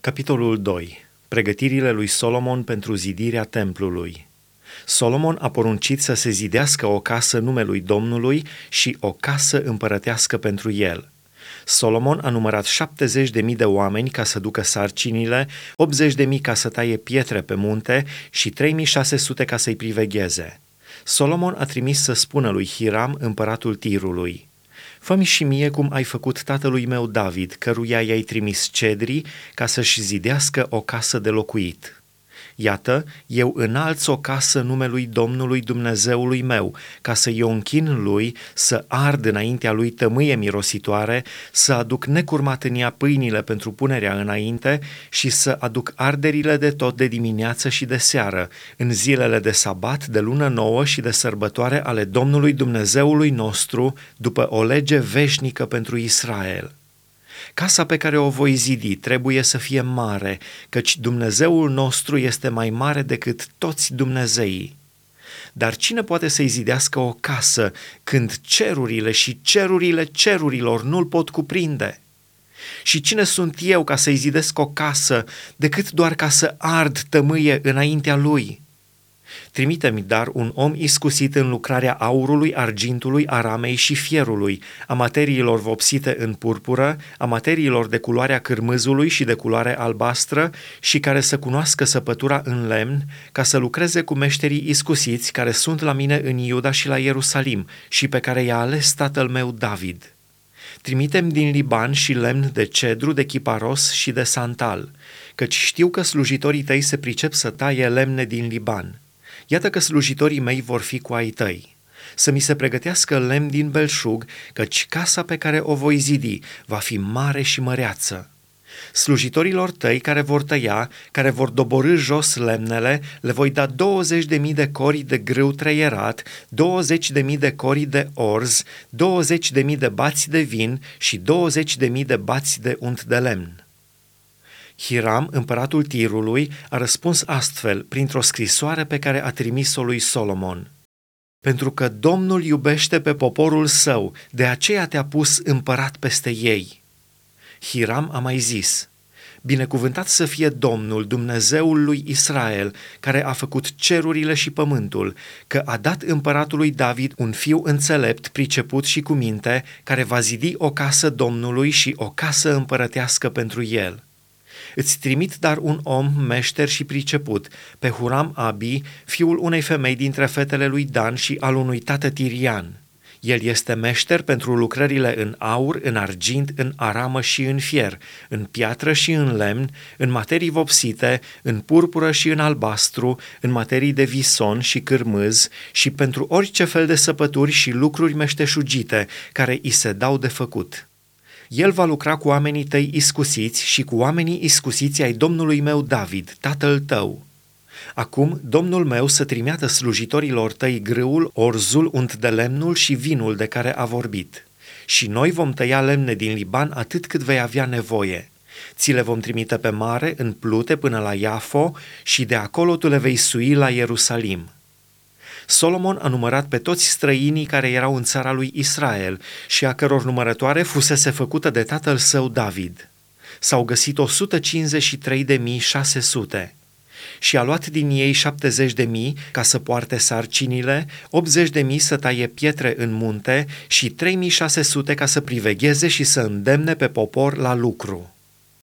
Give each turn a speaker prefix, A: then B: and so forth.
A: Capitolul 2. Pregătirile lui Solomon pentru zidirea templului. Solomon a poruncit să se zidească o casă numelui Domnului și o casă împărătească pentru el. Solomon a numărat 70 de mii de oameni ca să ducă sarcinile, 80 de mii ca să taie pietre pe munte și 3600 ca să-i privegheze. Solomon a trimis să spună lui Hiram, împăratul Tirului – Fă-mi și mie cum ai făcut tatălui meu David, căruia i-ai trimis cedrii ca să-și zidească o casă de locuit. Iată, eu înalț o casă numelui Domnului Dumnezeului meu, ca să-i o închin lui, să ard înaintea lui tămâie mirositoare, să aduc necurmat în ea pâinile pentru punerea înainte și să aduc arderile de tot de dimineață și de seară, în zilele de sabat, de lună nouă și de sărbătoare ale Domnului Dumnezeului nostru, după o lege veșnică pentru Israel. Casa pe care o voi zidi trebuie să fie mare, căci Dumnezeul nostru este mai mare decât toți Dumnezeii. Dar cine poate să-i zidească o casă când cerurile și cerurile cerurilor nu-l pot cuprinde? Și cine sunt eu ca să-i zidesc o casă decât doar ca să ard tămâie înaintea lui?' Trimite-mi dar un om iscusit în lucrarea aurului, argintului, aramei și fierului, a materiilor vopsite în purpură, a materiilor de culoarea cârmâzului și de culoare albastră și care să cunoască săpătura în lemn, ca să lucreze cu meșterii iscusiți care sunt la mine în Iuda și la Ierusalim și pe care i-a ales tatăl meu David. Trimitem din Liban și lemn de cedru, de chiparos și de santal, căci știu că slujitorii tăi se pricep să taie lemne din Liban.” Iată că slujitorii mei vor fi cu ai tăi. Să mi se pregătească lemn din belșug, căci casa pe care o voi zidi va fi mare și măreață. Slujitorilor tăi care vor tăia, care vor doborâ jos lemnele, le voi da 20 de mii de cori de grâu treierat, 20 de mii de cori de orz, 20 de mii de bați de vin și 20 de mii de bați de unt de lemn. Hiram, împăratul Tirului, a răspuns astfel printr-o scrisoare pe care a trimis-o lui Solomon. Pentru că Domnul iubește pe poporul său, de aceea te-a pus împărat peste ei. Hiram a mai zis, Binecuvântat să fie Domnul, Dumnezeul lui Israel, care a făcut cerurile și pământul, că a dat împăratului David un fiu înțelept, priceput și cu minte, care va zidi o casă Domnului și o casă împărătească pentru el. Îți trimit dar un om meșter și priceput, pe Huram Abi, fiul unei femei dintre fetele lui Dan și al unui tată tirian. El este meșter pentru lucrările în aur, în argint, în aramă și în fier, în piatră și în lemn, în materii vopsite, în purpură și în albastru, în materii de vison și cârmâz și pentru orice fel de săpături și lucruri meșteșugite care îi se dau de făcut. El va lucra cu oamenii tăi iscusiți și cu oamenii iscusiți ai Domnului meu David, tatăl tău. Acum, Domnul meu să trimeată slujitorilor tăi grâul, orzul, unt de lemnul și vinul de care a vorbit. Și noi vom tăia lemne din Liban atât cât vei avea nevoie. Ți le vom trimite pe mare, în plute, până la Iafo și de acolo tu le vei sui la Ierusalim.” Solomon a numărat pe toți străinii care erau în țara lui Israel și a căror numărătoare fusese făcută de tatăl său David. S-au găsit 153.600 și a luat din ei 70 de mii ca să poarte sarcinile, 80 de mii să taie pietre în munte și 3600 ca să privegheze și să îndemne pe popor la lucru.